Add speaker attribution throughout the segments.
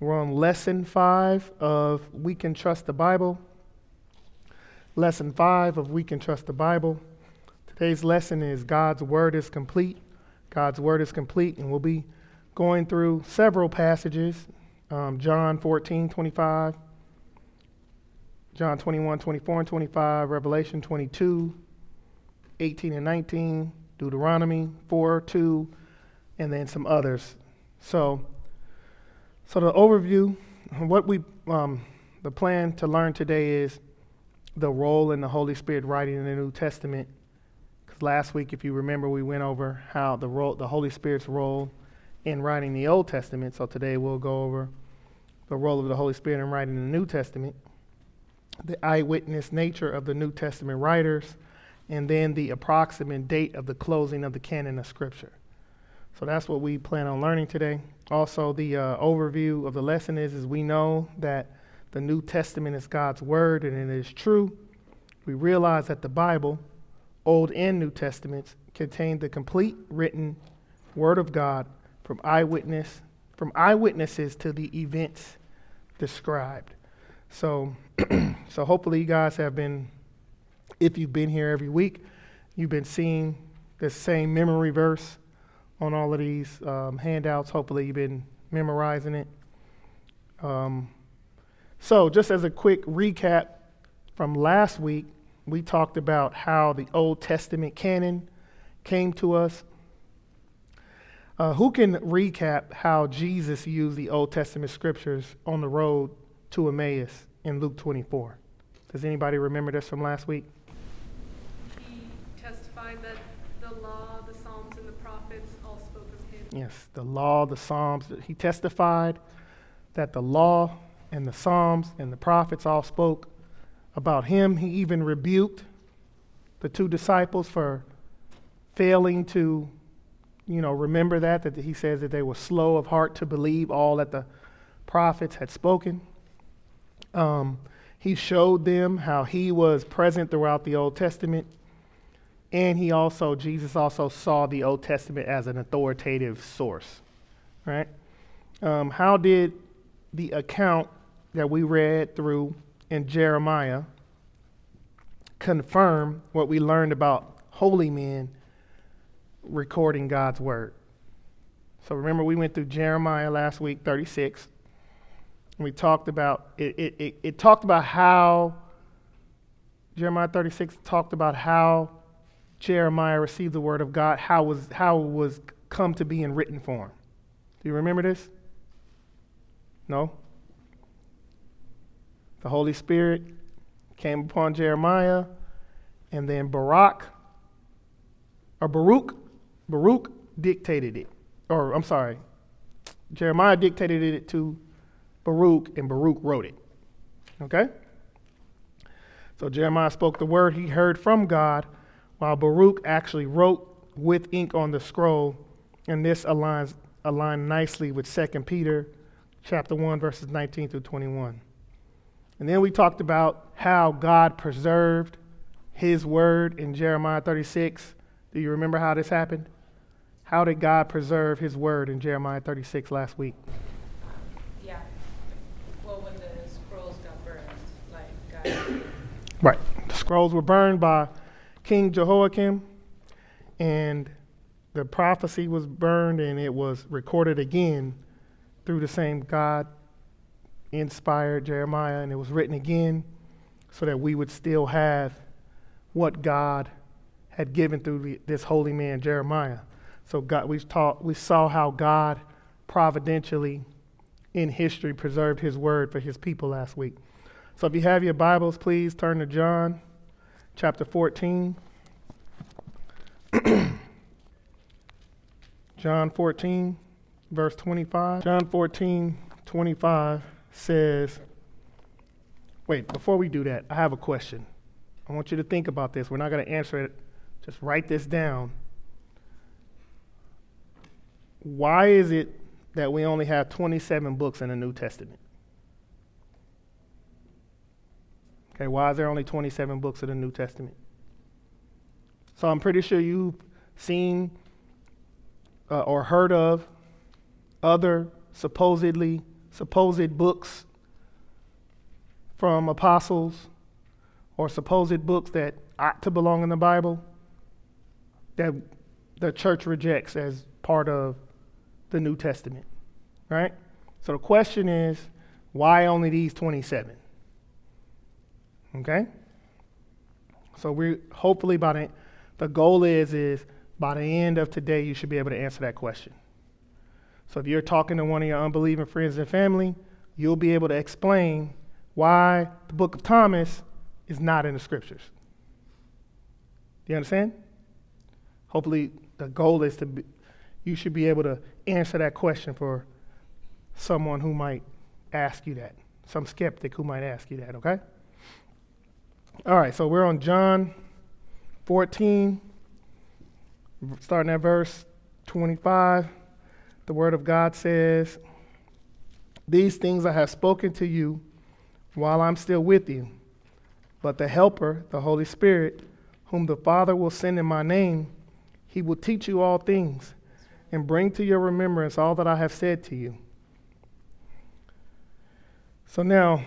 Speaker 1: We're on lesson five of We Can Trust the Bible. Lesson five of We Can Trust the Bible. Today's lesson is God's Word is Complete. God's Word is Complete, and we'll be going through several passages um, John 14, 25, John 21, 24, and 25, Revelation 22, 18 and 19, Deuteronomy 4, 2, and then some others. So, so the overview, what we, um, the plan to learn today is the role in the Holy Spirit writing in the New Testament. Because last week, if you remember, we went over how the role, the Holy Spirit's role in writing the Old Testament. So today we'll go over the role of the Holy Spirit in writing the New Testament, the eyewitness nature of the New Testament writers, and then the approximate date of the closing of the canon of Scripture. So that's what we plan on learning today. Also, the uh, overview of the lesson is, is we know that the New Testament is God's word and it is true. We realize that the Bible, Old and New Testaments, contain the complete written word of God from eyewitness, from eyewitnesses to the events described. So, so hopefully you guys have been, if you've been here every week, you've been seeing the same memory verse on all of these um, handouts. Hopefully, you've been memorizing it. Um, so, just as a quick recap from last week, we talked about how the Old Testament canon came to us. Uh, who can recap how Jesus used the Old Testament scriptures on the road to Emmaus in Luke 24? Does anybody remember this from last week? Yes, the law, the Psalms. He testified that the law and the Psalms and the prophets all spoke about him. He even rebuked the two disciples for failing to, you know, remember that, that he says that they were slow of heart to believe all that the prophets had spoken. Um, he showed them how he was present throughout the Old Testament and he also, Jesus also saw the Old Testament as an authoritative source, right? Um, how did the account that we read through in Jeremiah confirm what we learned about holy men recording God's word? So remember, we went through Jeremiah last week, 36. And we talked about it, it, it, it talked about how Jeremiah 36 talked about how Jeremiah received the word of God, how was how it was come to be in written form. Do you remember this? No? The Holy Spirit came upon Jeremiah, and then Barak or Baruch, Baruch dictated it. Or I'm sorry, Jeremiah dictated it to Baruch, and Baruch wrote it. Okay? So Jeremiah spoke the word he heard from God while Baruch actually wrote with ink on the scroll, and this aligns align nicely with 2 Peter chapter 1 verses 19 through 21. And then we talked about how God preserved his word in Jeremiah 36. Do you remember how this happened? How did God preserve his word in Jeremiah 36 last week?
Speaker 2: Yeah. Well, when the scrolls got burned, like God.
Speaker 1: Right. The scrolls were burned by King Jehoiakim, and the prophecy was burned and it was recorded again through the same God inspired Jeremiah, and it was written again so that we would still have what God had given through the, this holy man Jeremiah. So God, we taught, we saw how God providentially in history preserved His word for His people last week. So if you have your Bibles, please turn to John chapter 14. John 14, verse 25. John 14, 25 says, wait, before we do that, I have a question. I want you to think about this. We're not going to answer it. Just write this down. Why is it that we only have 27 books in the New Testament? Okay, why is there only 27 books of the New Testament? So I'm pretty sure you've seen uh, or heard of other supposedly supposed books from apostles or supposed books that ought to belong in the Bible that the church rejects as part of the New Testament, right? So the question is, why only these 27? Okay? So we hopefully by the the goal is is by the end of today you should be able to answer that question. So if you're talking to one of your unbelieving friends and family, you'll be able to explain why the book of Thomas is not in the scriptures. Do you understand? Hopefully the goal is to be, you should be able to answer that question for someone who might ask you that, some skeptic who might ask you that, okay? All right, so we're on John 14, starting at verse 25. The Word of God says, These things I have spoken to you while I'm still with you. But the Helper, the Holy Spirit, whom the Father will send in my name, he will teach you all things and bring to your remembrance all that I have said to you. So now,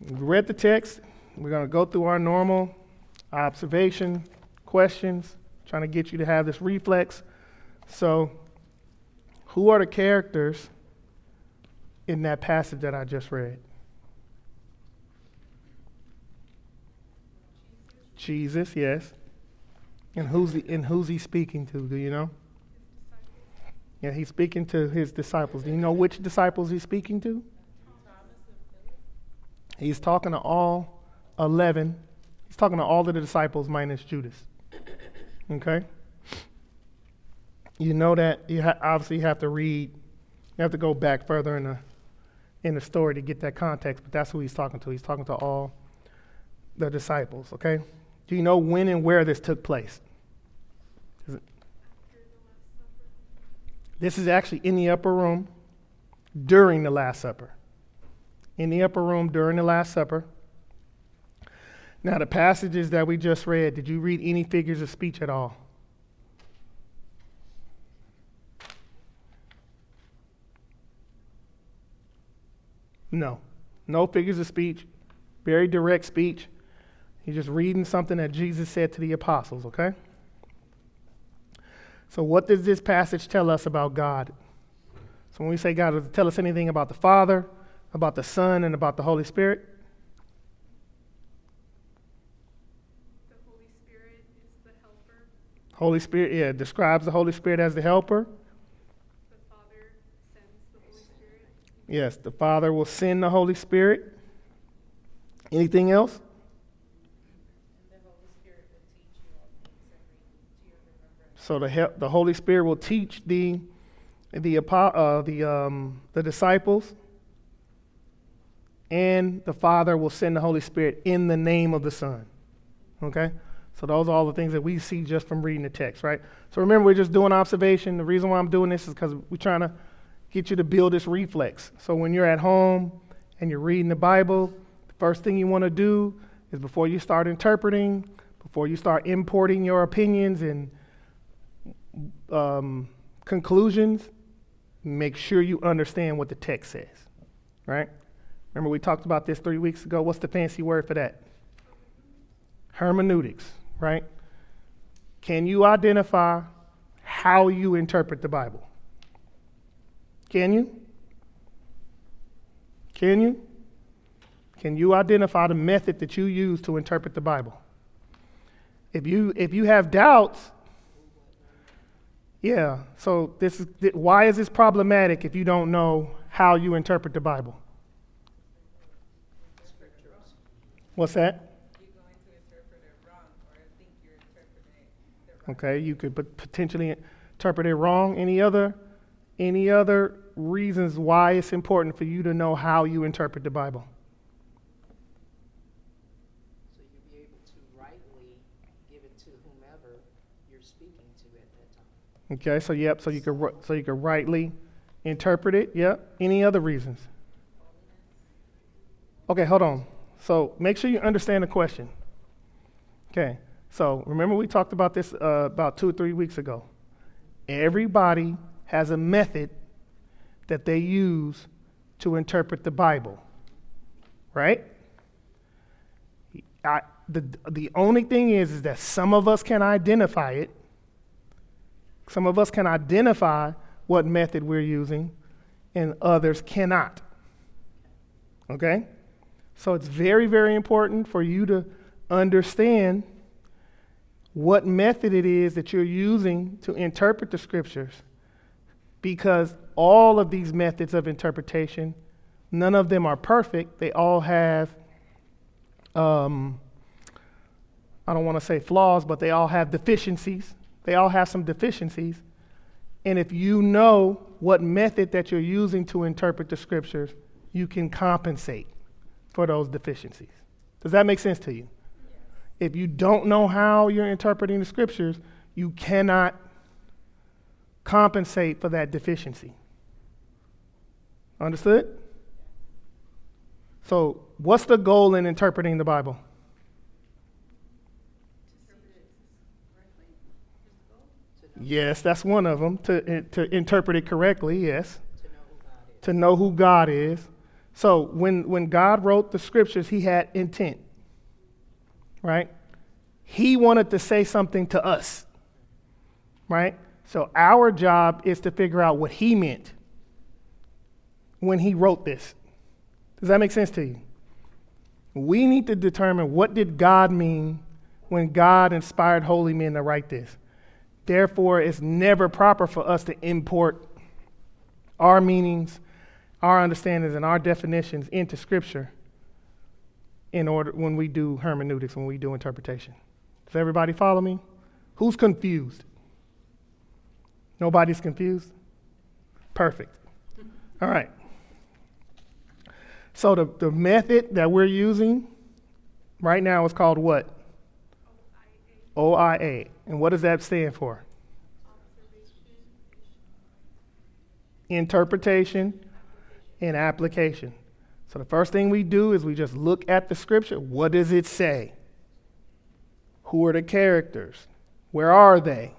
Speaker 1: we read the text. We're going to go through our normal observation, questions, trying to get you to have this reflex. So, who are the characters in that passage that I just read? Jesus, yes. And who's, the, and who's he speaking to? Do you know? Yeah, he's speaking to his disciples. Do you know which disciples he's speaking to? He's talking to all 11. He's talking to all of the disciples minus Judas. Okay? You know that you ha- obviously have to read, you have to go back further in the, in the story to get that context, but that's who he's talking to. He's talking to all the disciples, okay? Do you know when and where this took place? Is this is actually in the upper room during the Last Supper. In the upper room during the Last Supper. Now, the passages that we just read, did you read any figures of speech at all? No. No figures of speech. Very direct speech. He's just reading something that Jesus said to the apostles, okay? So, what does this passage tell us about God? So, when we say God, does it tell us anything about the Father, about the Son, and about the Holy Spirit?
Speaker 3: The Holy Spirit is the helper.
Speaker 1: Holy Spirit, yeah, describes the Holy Spirit as the helper.
Speaker 3: The Father sends the Holy Spirit.
Speaker 1: Yes, the Father will send the Holy Spirit. Anything else? So the, the Holy Spirit will teach the, the, uh, the, um, the disciples, and the Father will send the Holy Spirit in the name of the Son. Okay? So those are all the things that we see just from reading the text, right? So remember, we're just doing observation. The reason why I'm doing this is because we're trying to get you to build this reflex. So when you're at home and you're reading the Bible, the first thing you want to do is before you start interpreting, before you start importing your opinions and um, conclusions, make sure you understand what the text says, right? Remember, we talked about this three weeks ago. What's the fancy word for that? Hermeneutics, right? Can you identify how you interpret the Bible? Can you? Can you? Can you identify the method that you use to interpret the Bible? If you, if you have doubts, yeah, so this is, why is this problematic if you don't know how you interpret the Bible? What's that? Okay, you could potentially interpret it wrong. Any other, any other reasons why it's important for you to know how you interpret the Bible?
Speaker 4: So you'll be able to rightly give it to whomever you're speaking to at that time.
Speaker 1: Okay, so yep, so you could so you could rightly interpret it. Yep. Any other reasons? Okay, hold on. So make sure you understand the question. Okay, so remember we talked about this uh, about two or three weeks ago. Everybody has a method that they use to interpret the Bible. Right? I, the, the only thing is, is that some of us can identify it. Some of us can identify what method we're using, and others cannot. Okay? So it's very, very important for you to understand what method it is that you're using to interpret the scriptures because all of these methods of interpretation, none of them are perfect. They all have, um, I don't want to say flaws, but they all have deficiencies. They all have some deficiencies. And if you know what method that you're using to interpret the scriptures, you can compensate for those deficiencies. Does that make sense to you? If you don't know how you're interpreting the scriptures, you cannot compensate for that deficiency. Understood? So, what's the goal in interpreting the Bible? Yes, that's one of them. To, eh, to interpret it correctly, yes. To know who God is. So, when, when God wrote the scriptures, he had intent, right? He wanted to say something to us, right? So, our job is to figure out what he meant when he wrote this. Does that make sense to you? We need to determine what did God mean when God inspired holy men to write this. Therefore, it's never proper for us to import our meanings, our understandings, and our definitions into Scripture in order when we do hermeneutics, when we do interpretation. Does everybody follow me? Who's confused? Nobody's confused? Perfect. All right. So the, the method that we're using right now is called what? OIA. And what does that stand for? Interpretation and application. So the first thing we do is we just look at the scripture. What does it say? Who are the characters? Where are they?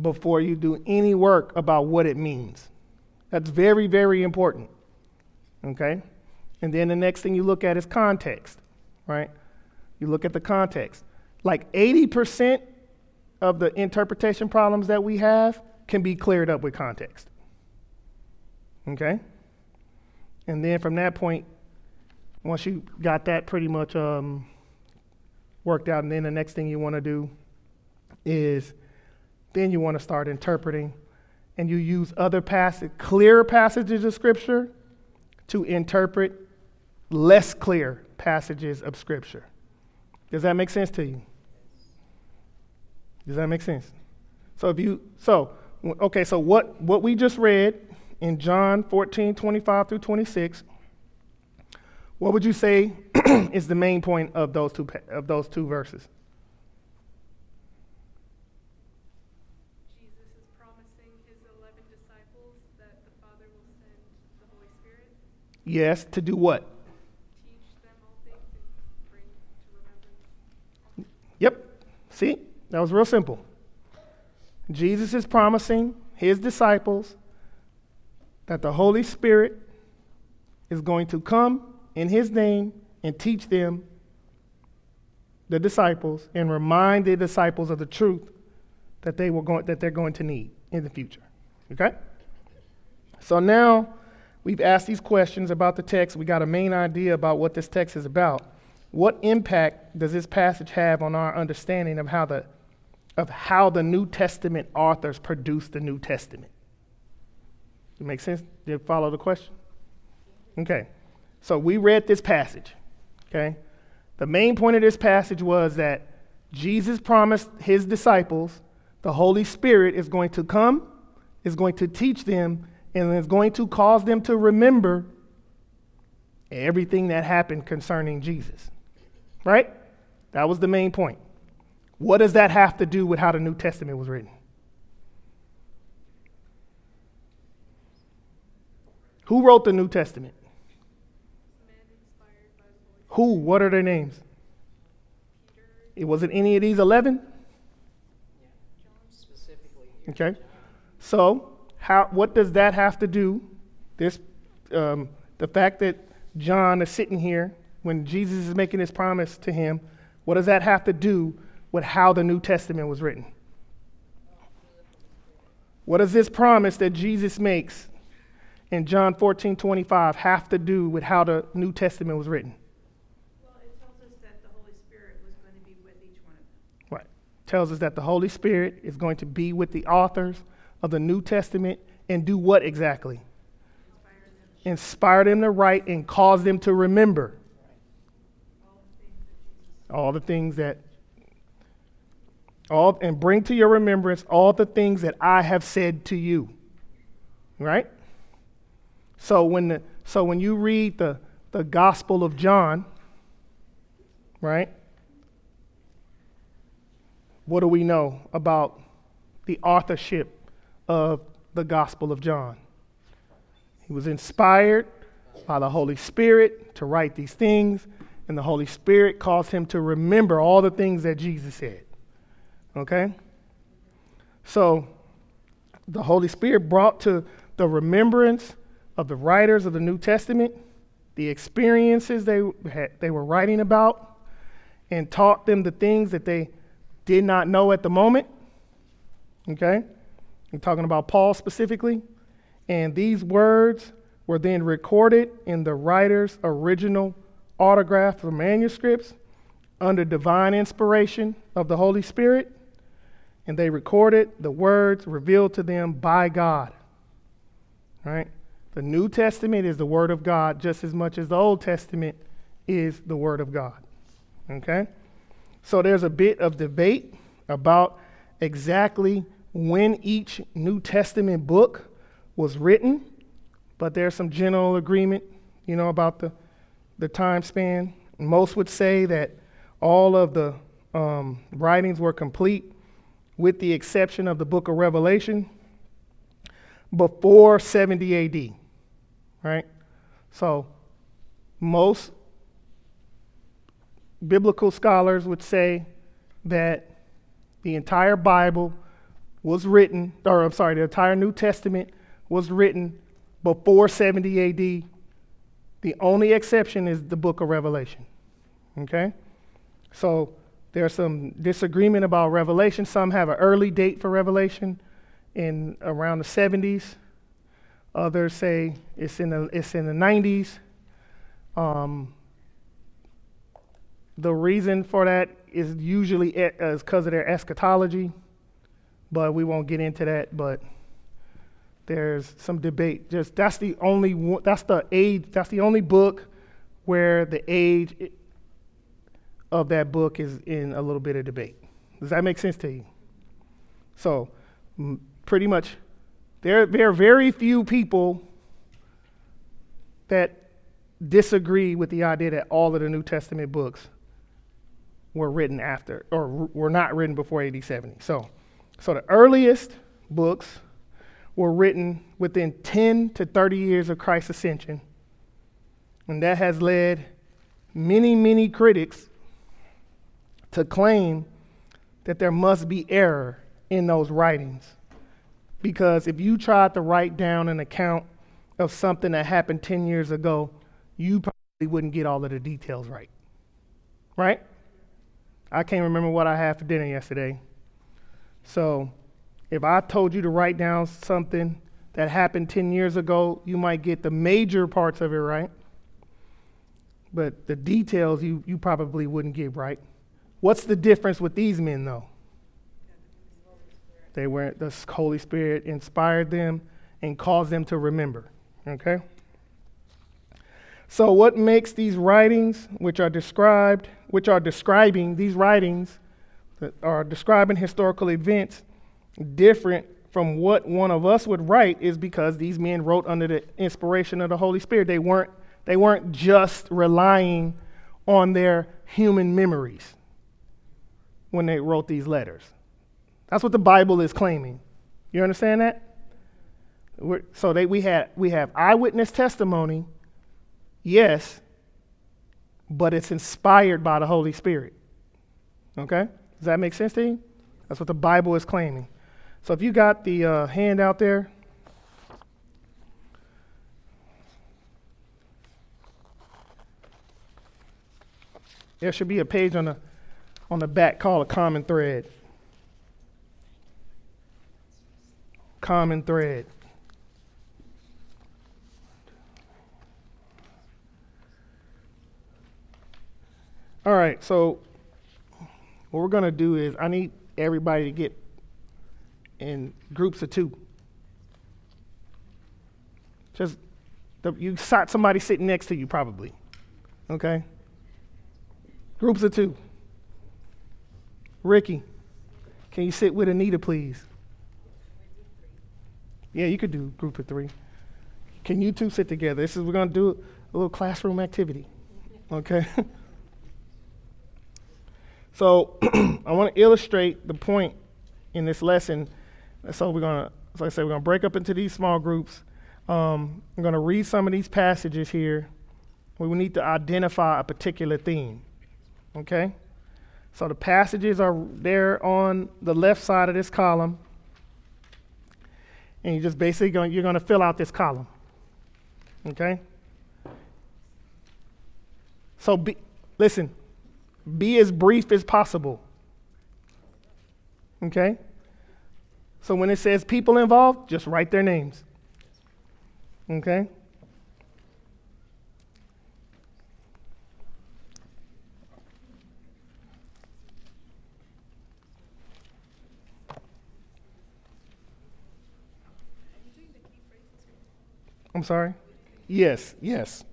Speaker 1: Before you do any work about what it means. That's very, very important. Okay? And then the next thing you look at is context, right? You look at the context. Like 80% of the interpretation problems that we have can be cleared up with context. Okay? And then from that point, once you got that pretty much um, worked out, and then the next thing you want to do is then you want to start interpreting, and you use other passage, clear passages of Scripture to interpret less clear passages of Scripture. Does that make sense to you? Does that make sense? So if you so okay, so what what we just read in John 14, 25 through 26, what would you say is the main point of those two of those two verses?
Speaker 3: Jesus is promising his 11 disciples that the Father will send the Holy Spirit,
Speaker 1: Yes, to do what?
Speaker 3: teach them all things, bring to remembrance.
Speaker 1: Yep. See? That was real simple. Jesus is promising his disciples that the Holy Spirit is going to come in his name and teach them, the disciples, and remind the disciples of the truth that they were going that they're going to need in the future. Okay? So now we've asked these questions about the text. We got a main idea about what this text is about. What impact does this passage have on our understanding of how the of how the New Testament authors produced the New Testament? It make sense? Did you follow the question? Okay. So we read this passage. Okay. The main point of this passage was that Jesus promised his disciples the Holy Spirit is going to come, is going to teach them, and is going to cause them to remember everything that happened concerning Jesus. Right? That was the main point. What does that have to do with how the New Testament was written? Who wrote the New Testament? Who? What are their names?
Speaker 3: Peter,
Speaker 1: It wasn't any of these 11?
Speaker 5: John specifically here.
Speaker 1: Okay. So, how, what does that have to do This, um, the fact that John is sitting here when Jesus is making his promise to him, what does that have to do with how the New Testament was written? What does this promise that Jesus makes in John 14 25 have to do with how the New Testament was written?
Speaker 5: Well, it tells us that the Holy Spirit was going to be with each one of them.
Speaker 1: Right. Tells us that the Holy Spirit is going to be with the authors of the New Testament and do what exactly?
Speaker 5: Inspire them,
Speaker 1: Inspire them to write and cause them to remember
Speaker 5: all the things that
Speaker 1: all the things that all and bring to your remembrance all the things that I have said to you. Right? So when the so when you read the the Gospel of John, right? What do we know about the authorship of the Gospel of John? He was inspired by the Holy Spirit to write these things, and the Holy Spirit caused him to remember all the things that Jesus said. Okay? So, the Holy Spirit brought to the remembrance of the writers of the New Testament the experiences they, had, they were writing about and taught them the things that they did not know at the moment. Okay? I'm talking about Paul specifically. And these words were then recorded in the writer's original autograph or manuscripts under divine inspiration of the Holy Spirit. And they recorded the words revealed to them by God. Right? The New Testament is the Word of God just as much as the Old Testament is the Word of God. Okay? So there's a bit of debate about exactly when each New Testament book was written, but there's some general agreement, you know, about the, the time span. Most would say that all of the um, writings were complete, with the exception of the book of Revelation, before 70 AD, right? So most biblical scholars would say that the entire Bible was written, or I'm sorry, the entire New Testament was written before 70 AD. The only exception is the book of Revelation. Okay? So there's some disagreement about Revelation. Some have an early date for Revelation in around the 70s. Others say it's in the, it's in the 90s. Um, the reason for that is usually because of their eschatology, but we won't get into that. But there's some debate. Just that's the only that's the age. That's the only book where the age of that book is in a little bit of debate. Does that make sense to you? So, pretty much, there there are very few people that disagree with the idea that all of the New Testament books were written after or were not written before AD 70. So, so the earliest books were written within 10 to 30 years of Christ's ascension. And that has led many, many critics to claim that there must be error in those writings. Because if you tried to write down an account of something that happened 10 years ago, you probably wouldn't get all of the details right. Right? I can't remember what I had for dinner yesterday. So if I told you to write down something that happened 10 years ago, you might get the major parts of it right. But the details you, you probably wouldn't get right. What's the difference with these men, though? They were the Holy Spirit inspired them and caused them to remember. Okay? So what makes these writings which are described, which are describing these writings that are describing historical events different from what one of us would write is because these men wrote under the inspiration of the Holy Spirit. They weren't they weren't just relying on their human memories when they wrote these letters. That's what the Bible is claiming. You understand that? We're, so they, we, had, we have eyewitness testimony, yes, but it's inspired by the Holy Spirit. Okay? Does that make sense to you? That's what the Bible is claiming. So if you got the uh, hand out there, there should be a page on the on the back called a common thread. Common thread. All right, so what we're going to do is I need everybody to get in groups of two. Just the, you sat somebody sitting next to you probably. Okay? Groups of two. Ricky, can you sit with Anita, please? Yeah, you could do group of three. Can you two sit together? This is we're gonna do a little classroom activity. Okay? so I want to illustrate the point in this lesson. So we're gonna, as I said, we're gonna break up into these small groups. Um, I'm gonna read some of these passages here. We need to identify a particular theme. Okay? So the passages are there on the left side of this column. And you're just basically going, you're going to fill out this column. Okay? So be, listen, be as brief as possible. Okay? So when it says people involved, just write their names. Okay? I'm sorry? Yes, yes.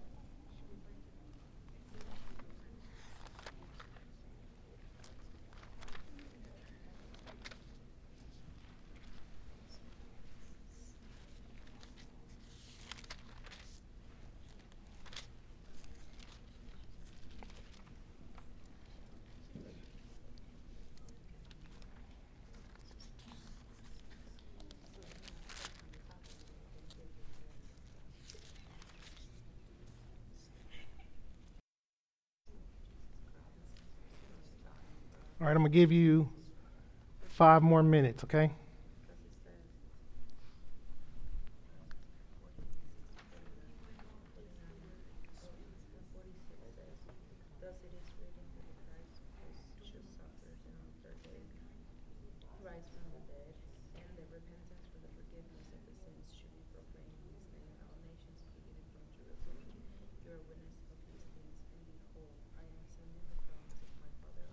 Speaker 1: All right, I'm going to give you five more minutes, okay?
Speaker 6: rise from the dead, and that repentance for the forgiveness of the sins should be proclaimed in his name in all nations, beginning from Jerusalem. You are witness of these things, and behold, I am sending the promise of my Father.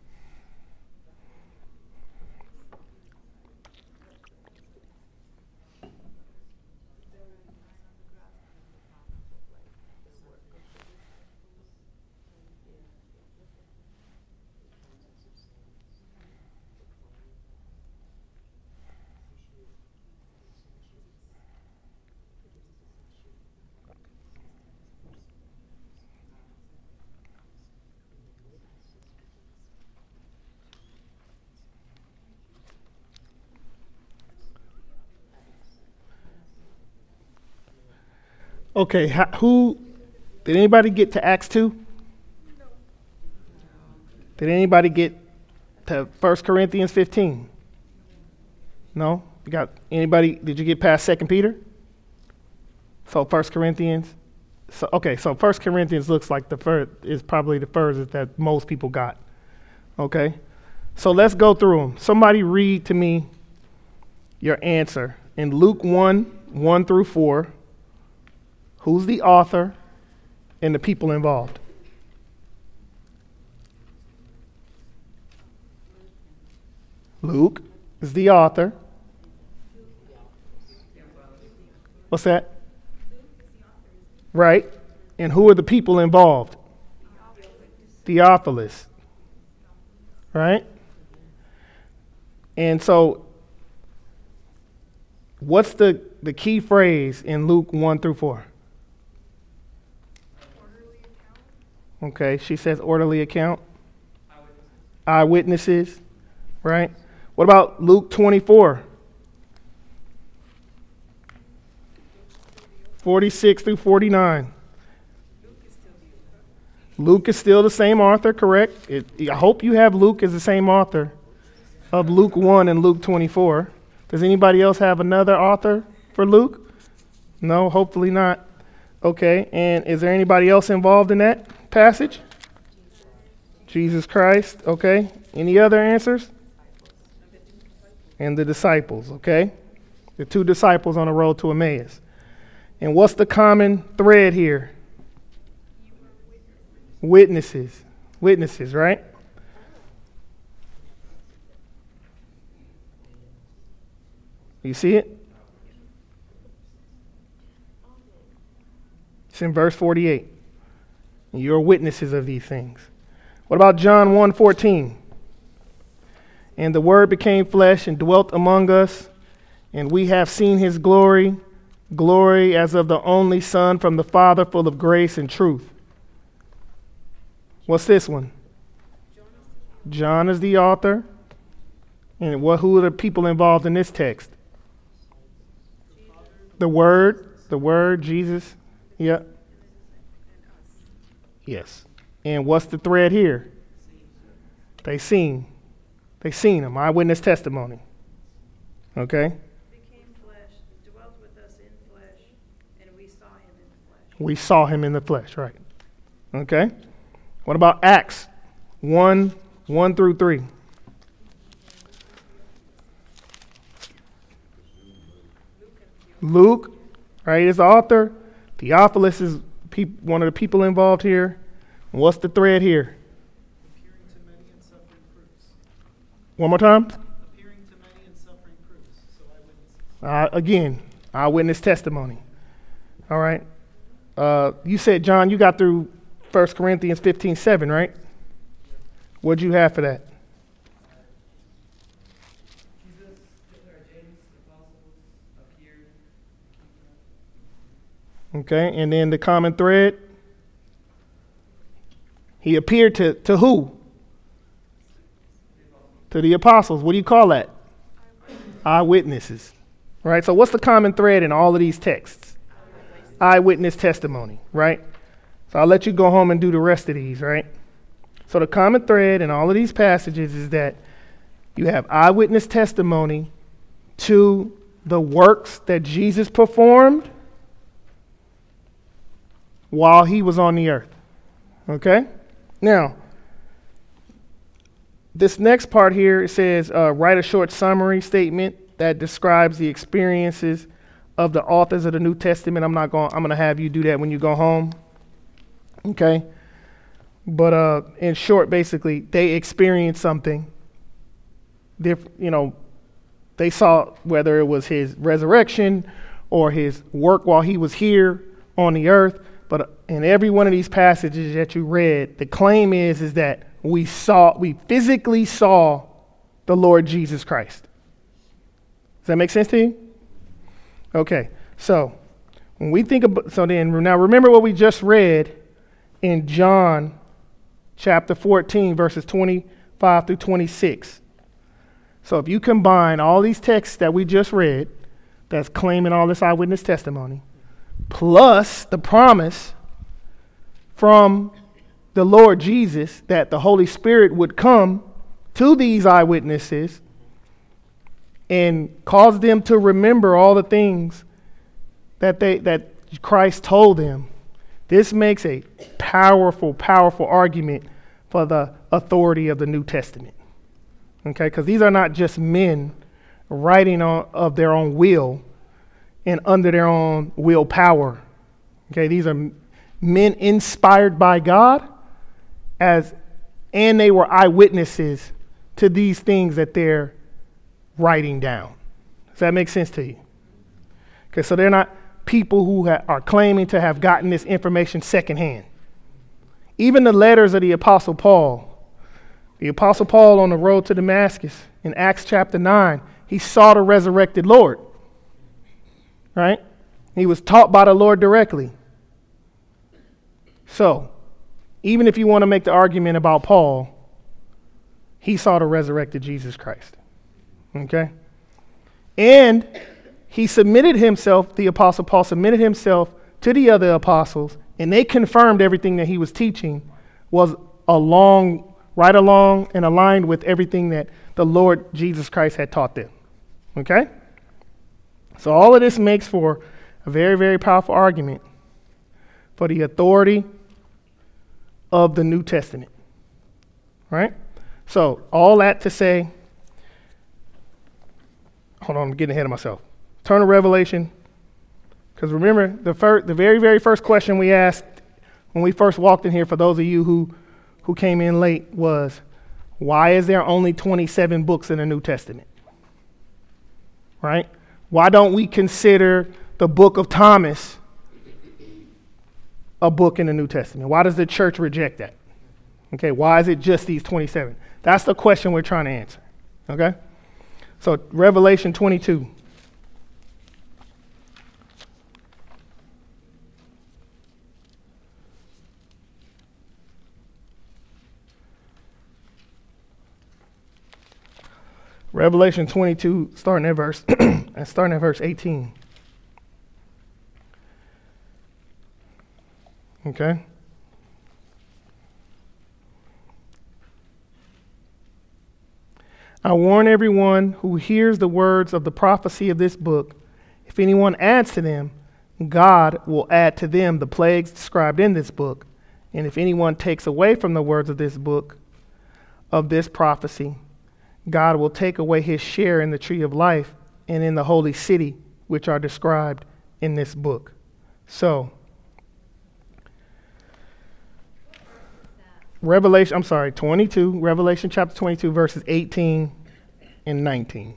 Speaker 1: Okay, ha- who did anybody get to Acts 2? Did anybody get to 1 Corinthians 15? No? You got anybody did you get past 2 Peter? So 1 Corinthians so okay, so 1 Corinthians looks like the first is probably the furthest that most people got. Okay? So let's go through them. Somebody read to me your answer. In Luke 1, 1 through 4, who's the author and the people involved? Luke is the author. What's that? Right. And who are the people involved? Theophilus. Right? And so, what's the, the key phrase in Luke 1 through 4? Okay, she says orderly account. Eyewitnesses, Eyewitnesses, right? What about Luke 24? 46 through 49. Luke is still the same author, correct? It, I hope you have Luke as the same author of Luke 1 and Luke 24. Does anybody else have another author for Luke? No, hopefully not. Okay, and is there anybody else involved in that passage? Jesus Christ, okay. Any other answers? And the disciples, okay. The two disciples on the road to Emmaus. And what's the common thread here? Witnesses. Witnesses, right? You see it? It's in verse 48. You're witnesses of these things. What about John 1:14? And the word became flesh and dwelt among us, and we have seen his glory, glory as of the only Son from the Father, full of grace and truth. What's this one? John is the author. And what who are the people involved in this text? The Word, the Word, Jesus. Yep. Yes. And what's the thread here? They seen. They seen him. Eyewitness testimony. Okay?
Speaker 5: Became flesh, dwelt with us in flesh, and we saw him in the flesh.
Speaker 1: We saw him in the flesh, right? Okay? What about Acts 1 1 through 3? Luke, right, is the author. Theophilus is peop- one of the people involved here. What's the thread here?
Speaker 7: appearing to many and suffering proofs.
Speaker 1: One more time.
Speaker 7: Appearing to many and suffering proofs. So eyewitnesses.
Speaker 1: Uh, again, eyewitness testimony. All right. Uh, you said, John, you got through 1 Corinthians 15 7, right? What'd you have for that?
Speaker 7: Jesus, or James, the apostles, appeared.
Speaker 1: Okay. And then the common thread. He appeared to, to who? To the apostles. What do you call that? Eyewitnesses. Right? So, what's the common thread in all of these texts? Eyewitness testimony, right? So, I'll let you go home and do the rest of these, right? So, the common thread in all of these passages is that you have eyewitness testimony to the works that Jesus performed while he was on the earth. Okay? Now, this next part here it says uh, write a short summary statement that describes the experiences of the authors of the New Testament. I'm not going. I'm going to have you do that when you go home. Okay. But uh, in short, basically, they experienced something. You know, they saw whether it was his resurrection or his work while he was here on the earth. But in every one of these passages that you read, the claim is is that we saw, we physically saw the Lord Jesus Christ. Does that make sense to you? Okay, so when we think about, so then now remember what we just read in John chapter 14, verses 25 through 26. So if you combine all these texts that we just read, that's claiming all this eyewitness testimony, plus the promise from the Lord Jesus that the Holy Spirit would come to these eyewitnesses and cause them to remember all the things that they that Christ told them. This makes a powerful, powerful argument for the authority of the New Testament. Okay, because these are not just men writing on, of their own will and under their own willpower. Okay, these are men inspired by God as and they were eyewitnesses to these things that they're writing down. Does that make sense to you? Okay, so they're not people who ha- are claiming to have gotten this information secondhand. Even the letters of the Apostle Paul, the Apostle Paul on the road to Damascus in Acts chapter 9, he saw the resurrected Lord. Right? He was taught by the Lord directly. So, even if you want to make the argument about Paul, he saw the resurrected Jesus Christ. Okay? And he submitted himself, the apostle Paul submitted himself to the other apostles, and they confirmed everything that he was teaching was along, right along and aligned with everything that the Lord Jesus Christ had taught them. Okay? So all of this makes for a very, very powerful argument for the authority of the New Testament. Right? So, all that to say, hold on, I'm getting ahead of myself. Turn to Revelation. Because remember, the, fir- the very, very first question we asked when we first walked in here, for those of you who, who came in late, was why is there only 27 books in the New Testament? Right? Why don't we consider the book of Thomas a book in the New Testament? Why does the church reject that? Okay, why is it just these 27? That's the question we're trying to answer. Okay? So, Revelation 22. Revelation 22, starting at verse, and starting at verse 18. Okay? I warn everyone who hears the words of the prophecy of this book. If anyone adds to them, God will add to them the plagues described in this book. And if anyone takes away from the words of this book, of this prophecy, God will take away his share in the tree of life and in the holy city, which are described in this book. So, Revelation, I'm sorry, 22, Revelation chapter 22, verses 18 and 19.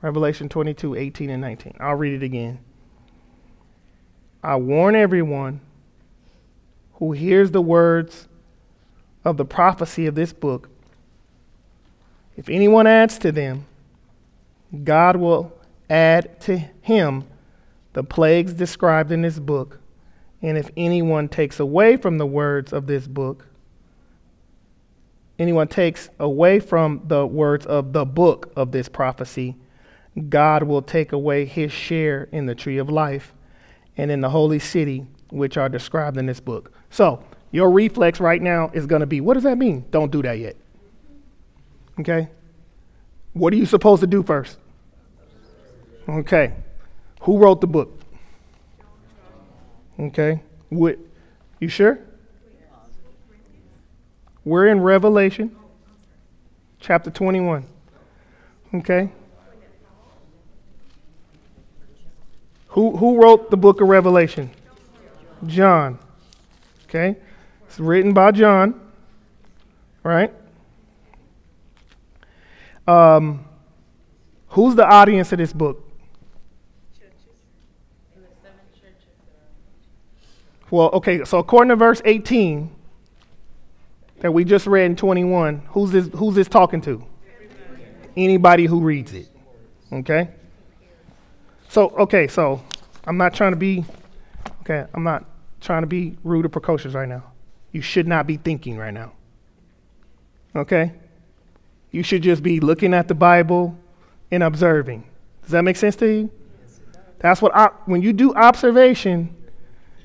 Speaker 1: Revelation 22, 18 and 19. I'll read it again. I warn everyone who hears the words of the prophecy of this book. If anyone adds to them, God will add to him the plagues described in this book. And if anyone takes away from the words of this book, anyone takes away from the words of the book of this prophecy, God will take away his share in the tree of life and in the holy city, which are described in this book. So, your reflex right now is going to be what does that mean? Don't do that yet. Okay? What are you supposed to do first? Okay. Who wrote the book? Okay. What, you sure? We're in Revelation chapter 21. Okay. Who, who wrote the book of Revelation? John. Okay. It's written by John. Right? Um, who's the audience of this book? Well, okay, so according to verse 18 that we just read in 21, who's this, who's this talking to? Anybody who reads it. Okay? So, okay, so I'm not trying to be, okay, I'm not trying to be rude or precocious right now. You should not be thinking right now. Okay? You should just be looking at the Bible and observing. Does that make sense to you? That's what, I, when you do observation,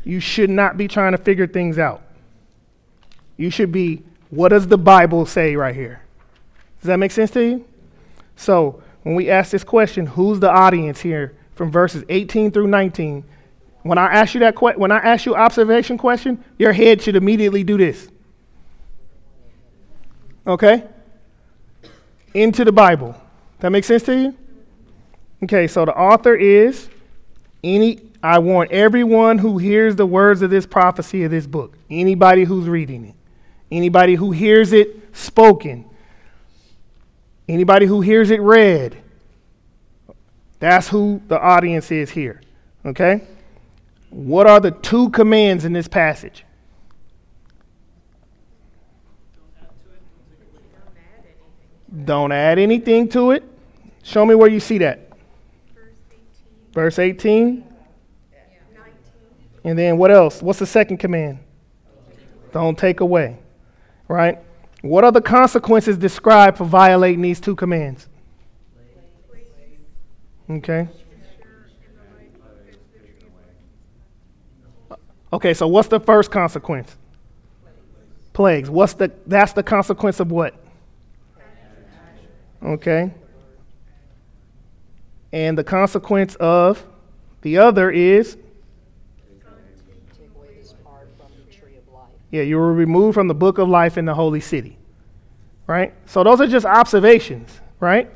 Speaker 1: you should not be trying to figure things out. You should be, what does the Bible say right here? Does that make sense to you? So, when we ask this question, who's the audience here from verses 18 through 19? When I ask you that que- when I ask you observation question, your head should immediately do this. Okay? Into the Bible. That makes sense to you? Okay, so the author is any I want everyone who hears the words of this prophecy of this book, anybody who's reading it, anybody who hears it spoken, anybody who hears it read. That's who the audience is here. Okay? What are the two commands in this passage? Don't add anything to it. Show me where you see that.
Speaker 3: Verse 18,
Speaker 1: Verse
Speaker 3: 19,
Speaker 1: And then what else? What's the second command? Don't take away. Right? What are the consequences described for violating these two commands? Okay. Okay, so what's the first consequence? Plagues. What's the that's the consequence of what? Okay. And the consequence of the other is. Yeah, you were removed from the book of life in the holy city. right? So those are just observations, right?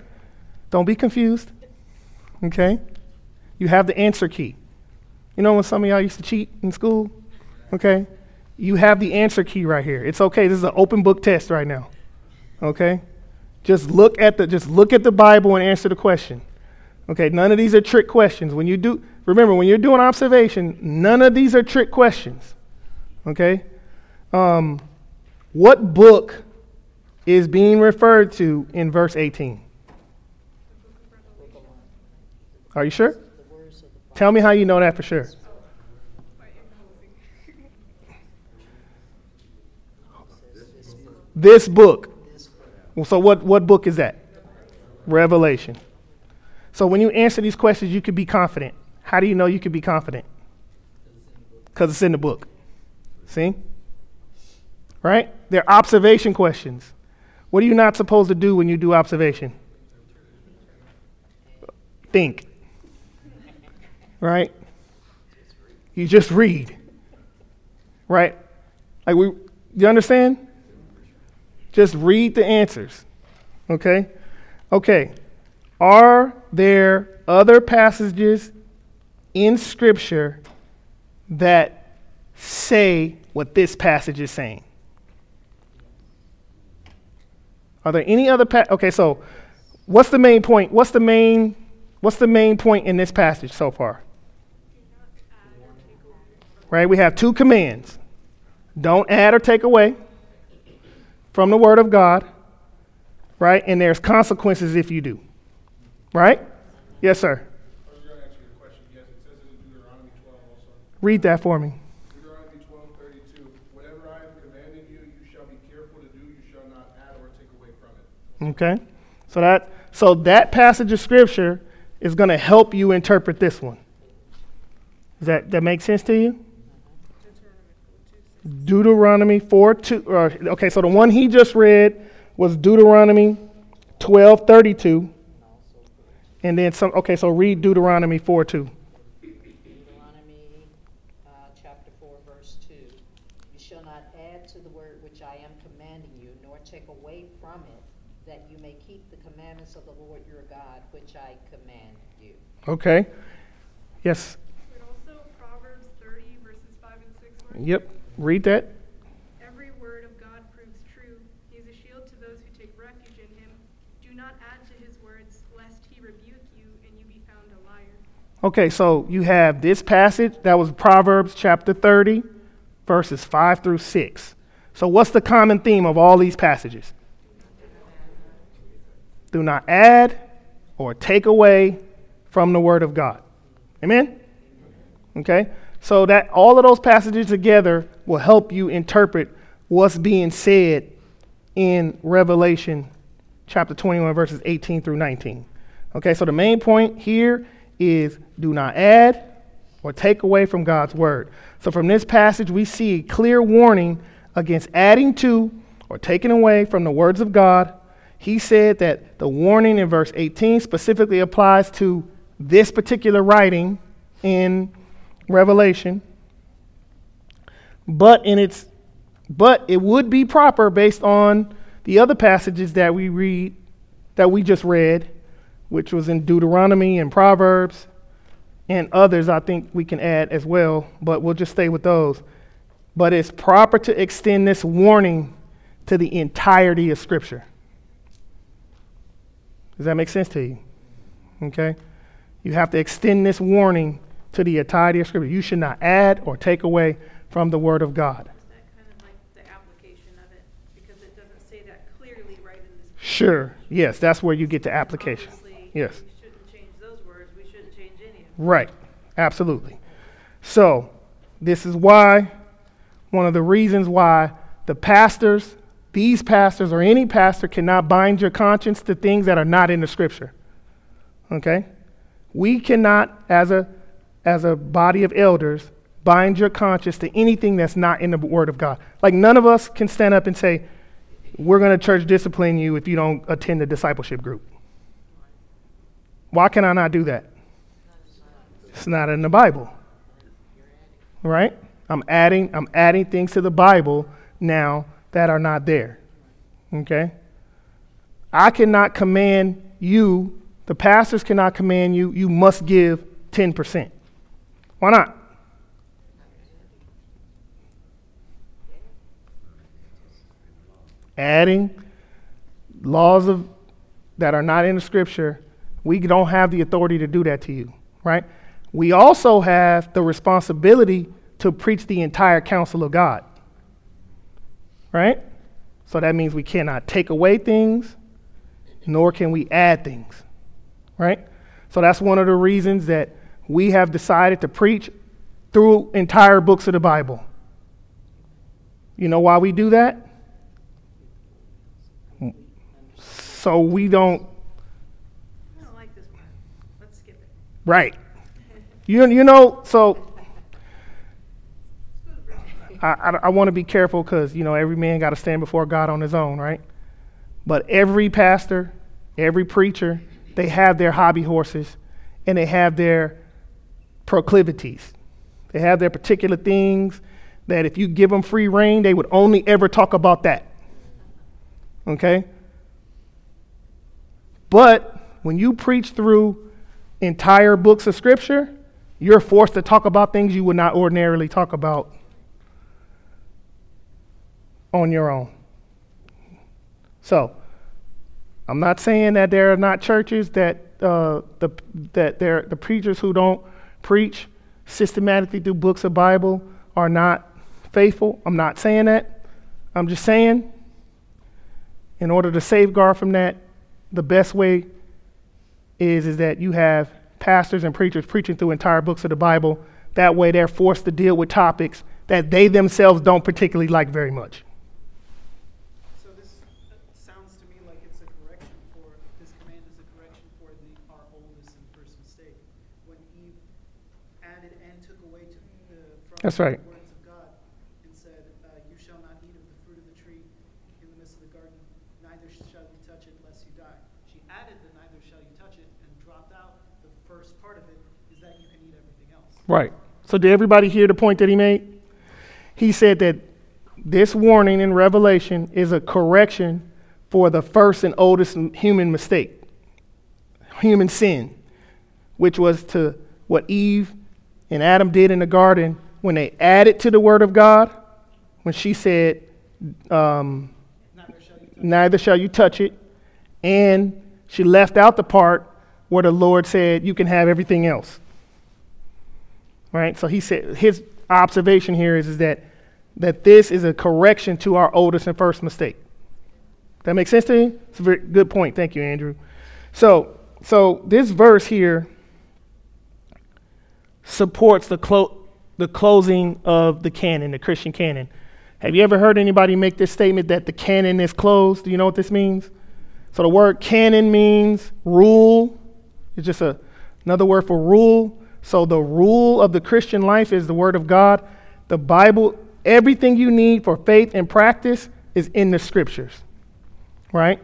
Speaker 1: Don't be confused, okay? You have the answer key. You know when some of y'all used to cheat in school? Okay? You have the answer key right here. It's okay. This is an open book test right now. Okay? Just look at the just look at the Bible and answer the question. Okay, none of these are trick questions. When you do remember when you're doing observation, none of these are trick questions. Okay? Um, what book is being referred to in verse 18? Are you sure? Tell me how you know that for sure. This book. Well, so what, what book is that? Revelation. So when you answer these questions, you can be confident. How do you know you can be confident? Because it's in the book. See? Right? They're observation questions. What are you not supposed to do when you do observation? Think. Right? You just read. Right? Like we you understand? Just read the answers. Okay? Okay. Are there other passages in Scripture that say what this passage is saying? Are there any other pa- Okay, so what's the main point? What's the main what's the main point in this passage so far? Right? We have two commands. Don't add or take away from the word of God, right? And there's consequences if you do. Right? Yes, sir.
Speaker 8: I was going to answer your question. Yes, it says it in Deuteronomy 12 also.
Speaker 1: Read that for me.
Speaker 8: Deuteronomy 12, 32. Whatever I you, you shall be careful to do. You shall not add or take away from it.
Speaker 1: Okay? So that so that passage of scripture is going to help you interpret this one. Does that that make sense to you? Deuteronomy 4 2. Or, okay, so the one he just read was Deuteronomy 12 32. And then some, okay, so read Deuteronomy 4 2.
Speaker 4: Deuteronomy uh, chapter 4, verse 2. You shall not add to the word which I am commanding you, nor take away from it, that you may keep the commandments of the Lord your God, which I command you.
Speaker 1: Okay. Yes.
Speaker 3: And also Proverbs 30, verses 5 and 6.
Speaker 1: Yep. Read that.
Speaker 3: Every word of God proves true. He is a shield to those who take refuge in him. Do not add to his words, lest he rebuke you and you be found a liar.
Speaker 1: Okay, so you have this passage that was Proverbs chapter 30, verses 5 through 6. So, what's the common theme of all these passages? Do not add or take away from the word of God. Amen? Okay? So that all of those passages together will help you interpret what's being said in Revelation chapter 21, verses 18 through 19. Okay, so the main point here is do not add or take away from God's word. So from this passage, we see a clear warning against adding to or taking away from the words of God. He said that the warning in verse 18 specifically applies to this particular writing in Revelation. But in its but it would be proper based on the other passages that we read that we just read, which was in Deuteronomy and Proverbs and others I think we can add as well, but we'll just stay with those. But it's proper to extend this warning to the entirety of Scripture. Does that make sense to you? Okay? You have to extend this warning to the entirety of Scripture. You should not add or take away from the Word of God.
Speaker 5: Is that kind of like the application of it? Because it doesn't say that clearly right in this.
Speaker 1: Sure. Yes, that's where you get to application.
Speaker 5: Obviously,
Speaker 1: Yes.
Speaker 5: We shouldn't change those words. We shouldn't change any of them.
Speaker 1: Right. Absolutely. So, this is why, one of the reasons why the pastors, these pastors, or any pastor cannot bind your conscience to things that are not in the scripture. Okay? We cannot, as a, as a body of elders, bind your conscience to anything that's not in the Word of God. Like, none of us can stand up and say, We're going to church discipline you if you don't attend the discipleship group. Why can I not do that? It's not in the Bible. Right? I'm adding I'm adding things to the Bible now that are not there. Okay? I cannot command you, the pastors cannot command you, you must give 10%. Why not? Adding laws of that are not in the scripture, we don't have the authority to do that to you, right? We also have the responsibility to preach the entire counsel of God, right? So that means we cannot take away things, nor can we add things, right? So that's one of the reasons that we have decided to preach through entire books of the Bible. You know why we do that? So we don't
Speaker 3: I don't like this part. Let's skip it.
Speaker 1: Right. You, you know, so I, I, I want to be careful because, you know, every man got to stand before God on his own, right? But every pastor, every preacher, they have their hobby horses and they have their proclivities. They have their particular things that if you give them free rein, they would only ever talk about that. Okay? But when you preach through entire books of scripture, you're forced to talk about things you would not ordinarily talk about on your own. So, I'm not saying that there are not churches that uh, the that there the preachers who don't preach systematically through books of Bible are not faithful. I'm not saying that. I'm just saying, in order to safeguard from that, the best way is is that you have pastors and preachers preaching through entire books of the Bible. That way, they're forced to deal with topics that they themselves don't particularly like very much.
Speaker 7: So this uh, sounds to me like it's a correction for, this command is a correction for our oldest and first mistake. When added and took away to the, from
Speaker 1: That's right.
Speaker 7: the words of God and said, uh, you shall not eat of the fruit of the tree in the midst of the garden, neither shall you touch it lest you die. She added the neither shall you touch it and dropped out the first part of it, is that you can eat everything else.
Speaker 1: Right. So, did everybody hear the point that he made? He said that this warning in Revelation is a correction for the first and oldest human mistake, human sin, which was to what Eve and Adam did in the garden when they added to the word of God, when she said, um,
Speaker 7: Neither shall you touch
Speaker 1: it. And she left out the part where the Lord said, you can have everything else. Right? So he said, his observation here is, is that, that this is a correction to our oldest and first mistake. That makes sense to you? It's a very good point. Thank you, Andrew. So, so this verse here supports the, clo- the closing of the canon, the Christian canon. Have you ever heard anybody make this statement that the canon is closed? Do you know what this means? So the word canon means rule. It's just a, another word for rule. So the rule of the Christian life is the word of God. The Bible, everything you need for faith and practice is in the scriptures. Right?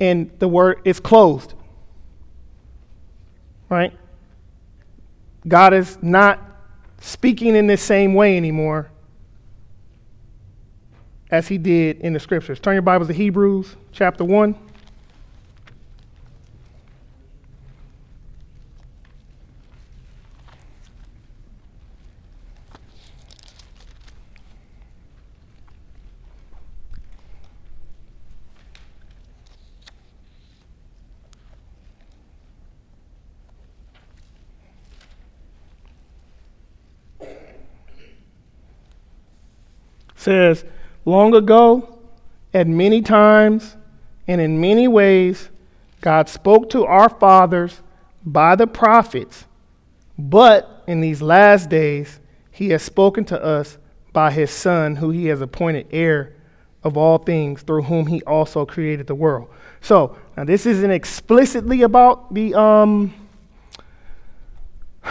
Speaker 1: And the word is closed. Right? God is not speaking in this same way anymore as he did in the scriptures. Turn your Bibles to Hebrews chapter 1. Says, Long ago, at many times and in many ways, God spoke to our fathers by the prophets, but in these last days, he has spoken to us by his Son, who he has appointed heir of all things, through whom he also created the world. So, now this isn't explicitly about the um,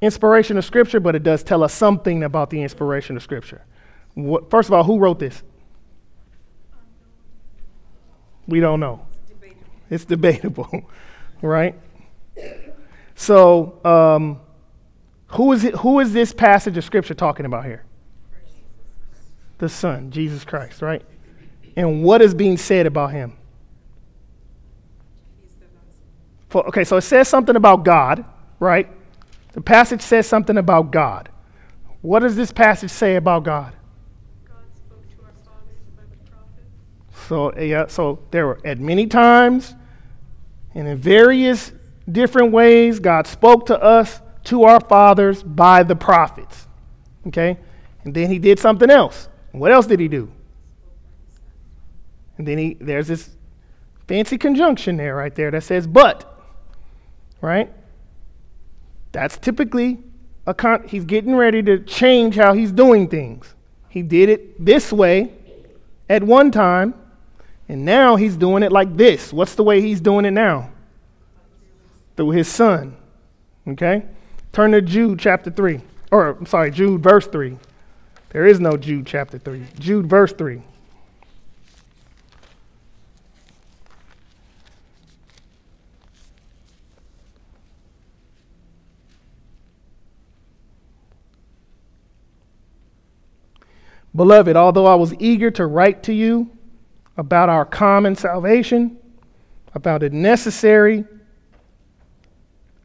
Speaker 1: inspiration of Scripture, but it does tell us something about the inspiration of Scripture. What, first of all, who wrote this? We don't know. It's debatable, right? So, um, who is it, who is this passage of scripture talking about here? The Son, Jesus Christ, right? And what is being said about him? For, okay, so it says something about God, right? The passage says something about God. What does this passage say about? God
Speaker 3: spoke to our fathers by the prophets.
Speaker 1: So, yeah, so there were at many times and in various different ways, God spoke to us, to our fathers, by the prophets. Okay? And then he did something else. What else did he do? And then he there's this fancy conjunction there right there that says but. Right? That's typically a con- he's getting ready to change how he's doing things. He did it this way at one time, and now he's doing it like this. What's the way he's doing it now? Through his son. Okay? Turn to Jude chapter 3. Or, I'm sorry, Jude verse 3. There is no Jude chapter 3. Jude verse 3. Beloved, although I was eager to write to you about our common salvation, about it necessary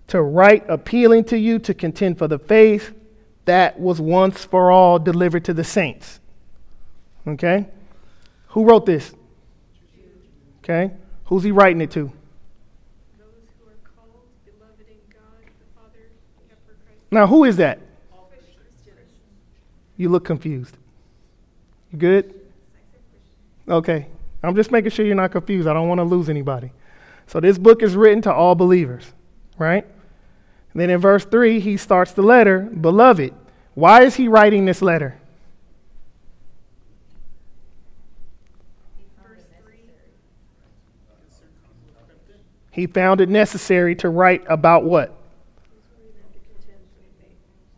Speaker 1: to write appealing to you to contend for the faith that was once for all delivered to the saints. Okay? Who wrote this? Okay? Who's he writing it to?
Speaker 3: Those who are called, beloved in God, the Father, kept for Christ.
Speaker 1: Now, who is that? You look confused. You good? Okay. I'm just making sure you're not confused. I don't want to lose anybody. So, this book is written to all believers, right? And then in verse 3, he starts the letter, Beloved. Why is he writing this letter?
Speaker 3: Verse 3.
Speaker 1: He found it necessary to write about what?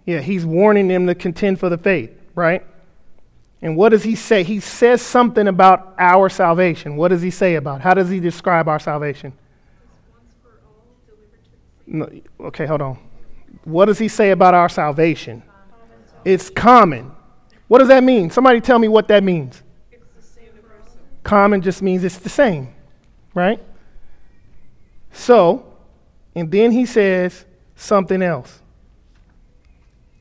Speaker 1: Yeah, he's warning them to contend for the faith, right? And what does he say? He says something about our salvation. What does he say about? How does he describe our salvation? No, okay, hold on. What does he say about our salvation? It's common. What does that mean? Somebody tell me what that means. Common just means it's the same, right? So, and then he says something else.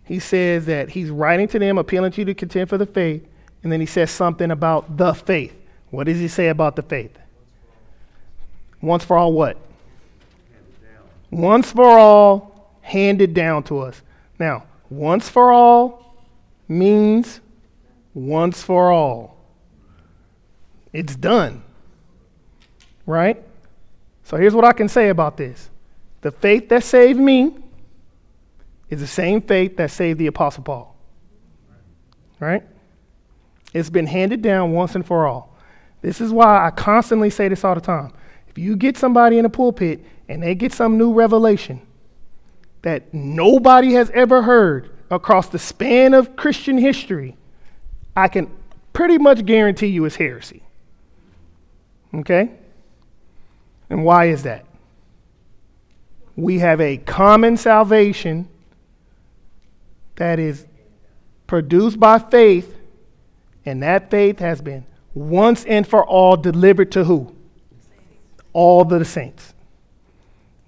Speaker 1: He says that he's writing to them, appealing to you to contend for the faith, and then he says something about the faith. What does he say about the faith? Once for all, what? Once for all, handed down to us. Now, once for all means once for all. It's done. Right? So here's what I can say about this the faith that saved me is the same faith that saved the Apostle Paul. Right? It's been handed down once and for all. This is why I constantly say this all the time. If you get somebody in a pulpit and they get some new revelation that nobody has ever heard across the span of Christian history, I can pretty much guarantee you it's heresy. Okay? And why is that? We have a common salvation that is produced by faith, and that faith has been once and for all delivered to who? All the saints.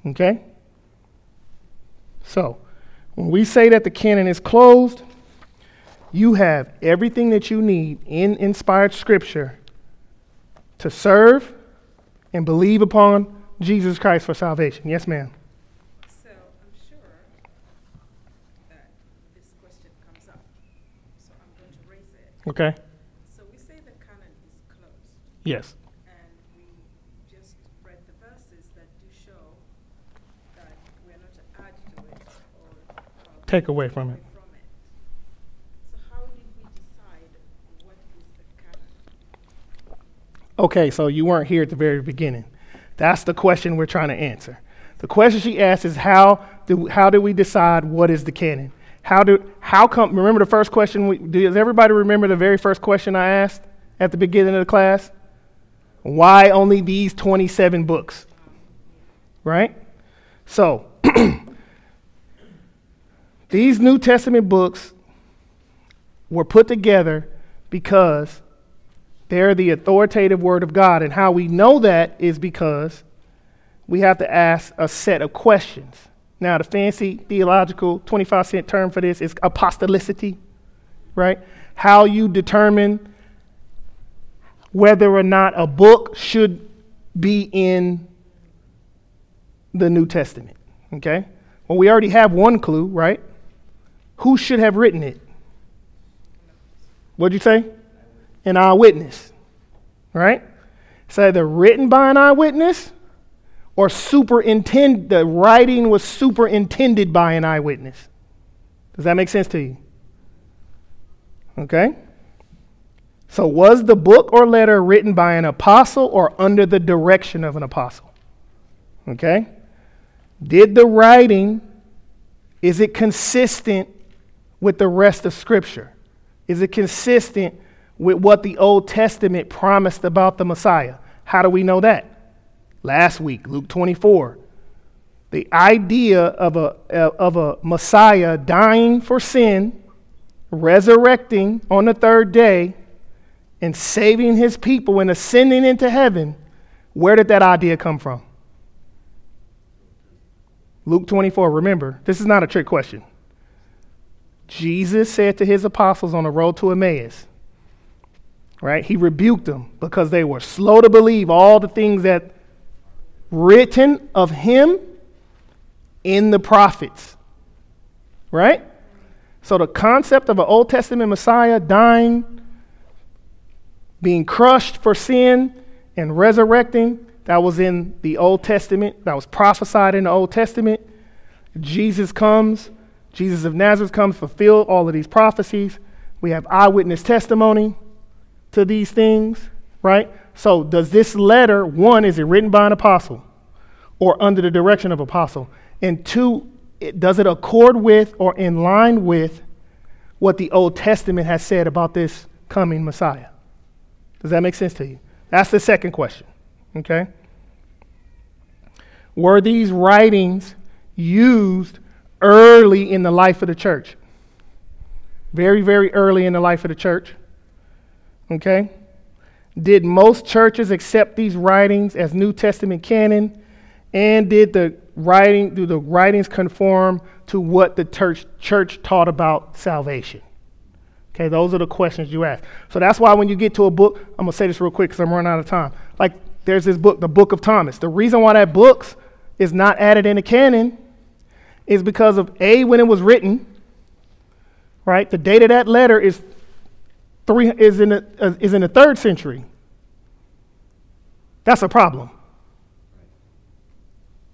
Speaker 1: Okay? So, when we say that the canon is closed, you have everything that you need in inspired scripture to serve and believe upon Jesus Christ for salvation. Yes, ma'am.
Speaker 5: So I'm sure that this question comes up, so I'm going to raise it.
Speaker 1: Okay?
Speaker 5: So we say the canon is closed,
Speaker 1: Yes.
Speaker 5: and we just read the verses that do show that we're not to add to it or uh,
Speaker 1: Take away from it.
Speaker 5: from it. So how did we decide what is the canon?
Speaker 1: Okay, so you weren't here at the very beginning. That's the question we're trying to answer. The question she asked is how do how do we decide what is the canon? How do how come? Remember the first question? We, does everybody remember the very first question I asked at the beginning of the class? Why only these twenty-seven books? Right. So these New Testament books were put together because they're the authoritative word of God. And how we know that is because we have to ask a set of questions. Now, the fancy theological 25 cent term for this is apostolicity, right? How you determine whether or not a book should be in the New Testament, okay? Well, we already have one clue, right? Who should have written it? What'd you say? An eyewitness, right? It's either written by an eyewitness or superintend the writing was superintended by an eyewitness. Does that make sense to you? Okay? So was the book or letter written by an apostle or under the direction of an apostle? Okay? Did the writing is it consistent with the rest of scripture? Is it consistent with what the Old Testament promised about the Messiah? How do we know that? Last week, Luke 24. The idea of a, of a Messiah dying for sin, resurrecting on the third day, and saving his people and ascending into heaven, where did that idea come from? Luke 24, remember, this is not a trick question. Jesus said to his apostles on the road to Emmaus, right? He rebuked them because they were slow to believe all the things that written of him in the prophets, right? So the concept of an Old Testament Messiah dying, being crushed for sin, and resurrecting, that was in the Old Testament, that was prophesied in the Old Testament. Jesus comes, Jesus of Nazareth comes, fulfill all of these prophecies. We have eyewitness testimony to these things, right? So, does this letter, one, is it written by an apostle or under the direction of apostle? And two, it, does it accord with or in line with what the Old Testament has said about this coming Messiah? Does that make sense to you? That's the second question, okay? Were these writings used early in the life of the church? Very, very early in the life of the church. Okay? Did most churches accept these writings as New Testament canon? And did the writing do the writings conform to what the church church taught about salvation? Okay, those are the questions you ask. So that's why when you get to a book, I'm gonna say this real quick because I'm running out of time. Like there's this book, the Book of Thomas. The reason why that book is not added in the canon is because of A, when it was written, right? The date of that letter is three is in the, uh, is in the third century. That's a problem.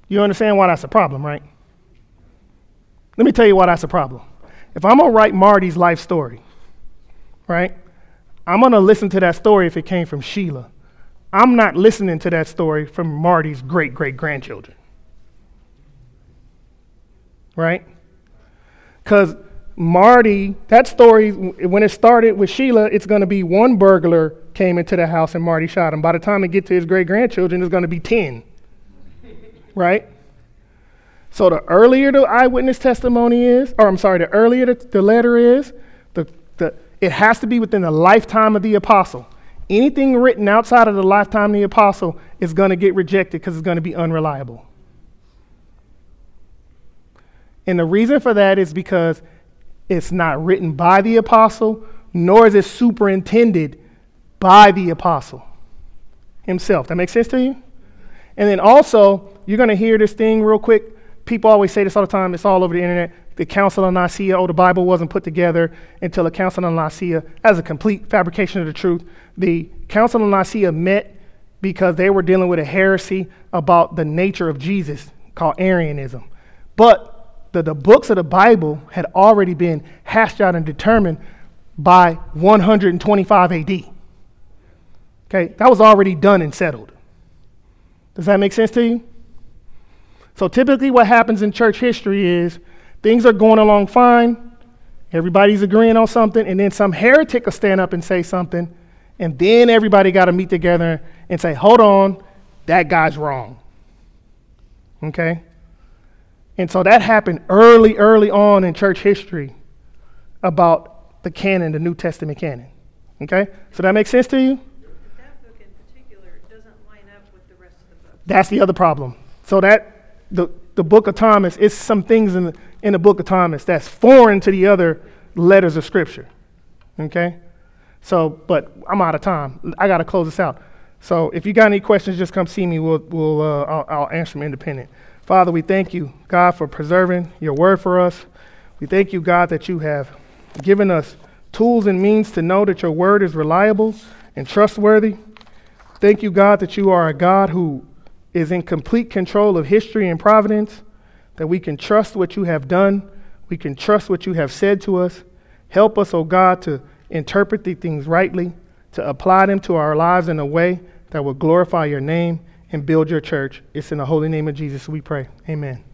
Speaker 1: You understand why that's a problem, right? Let me tell you why that's a problem. If I'm gonna write Marty's life story, right? I'm gonna listen to that story if it came from Sheila. I'm not listening to that story from Marty's great great grandchildren. Right? Because Marty, that story, when it started with Sheila, it's going to be one burglar came into the house and Marty shot him. By the time it get to his great grandchildren, it's going to be 10. right? So the earlier the eyewitness testimony is, or I'm sorry, the earlier the, the letter is, it has to be within the lifetime of the apostle. Anything written outside of the lifetime of the apostle is going to get rejected because it's going to be unreliable. And the reason for that is because it's not written by the apostle, nor is it superintended by the apostle himself. That makes sense to you? And then also, you're going to hear this thing real quick. People always say this all the time, it's all over the internet. The Council of Nicaea, oh, the Bible wasn't put together until the Council of Nicaea, as a complete fabrication of the truth. The Council of Nicaea met because they were dealing with a heresy about the nature of Jesus called Arianism. But the, the books of the Bible had already been hashed out and determined by 125 AD. Okay, that was already done and settled. Does that make sense to you? So typically, what happens in church history is things are going along fine, everybody's agreeing on something, and then some heretic will stand up and say something, and then everybody got to meet together and say, hold on, that guy's wrong. Okay? And so that happened early, early on in church history about the canon, the New Testament canon. Okay? So that makes sense to you?
Speaker 3: That book in particular doesn't line up with the rest of the books.
Speaker 1: That's the other problem. So that the, the book of Thomas, it's some things in the, in the book of Thomas that's foreign to the other letters of Scripture. Okay? So, but I'm out of time. I got to close this out. So if you got any questions, just come see me. We'll, we'll, uh, I'll, I'll answer them independent. Father, we thank you, God, for preserving your word for us. We thank you, God, that you have given us tools and means to know that your word is reliable and trustworthy. Thank you, God, that you are a God who is in complete control of history and providence, that we can trust what you have done, we can trust what you have said to us. Help us, O oh God, to interpret the things rightly, to apply them to our lives in a way that will glorify your name and build your church. It's in the holy name of Jesus we pray. Amen.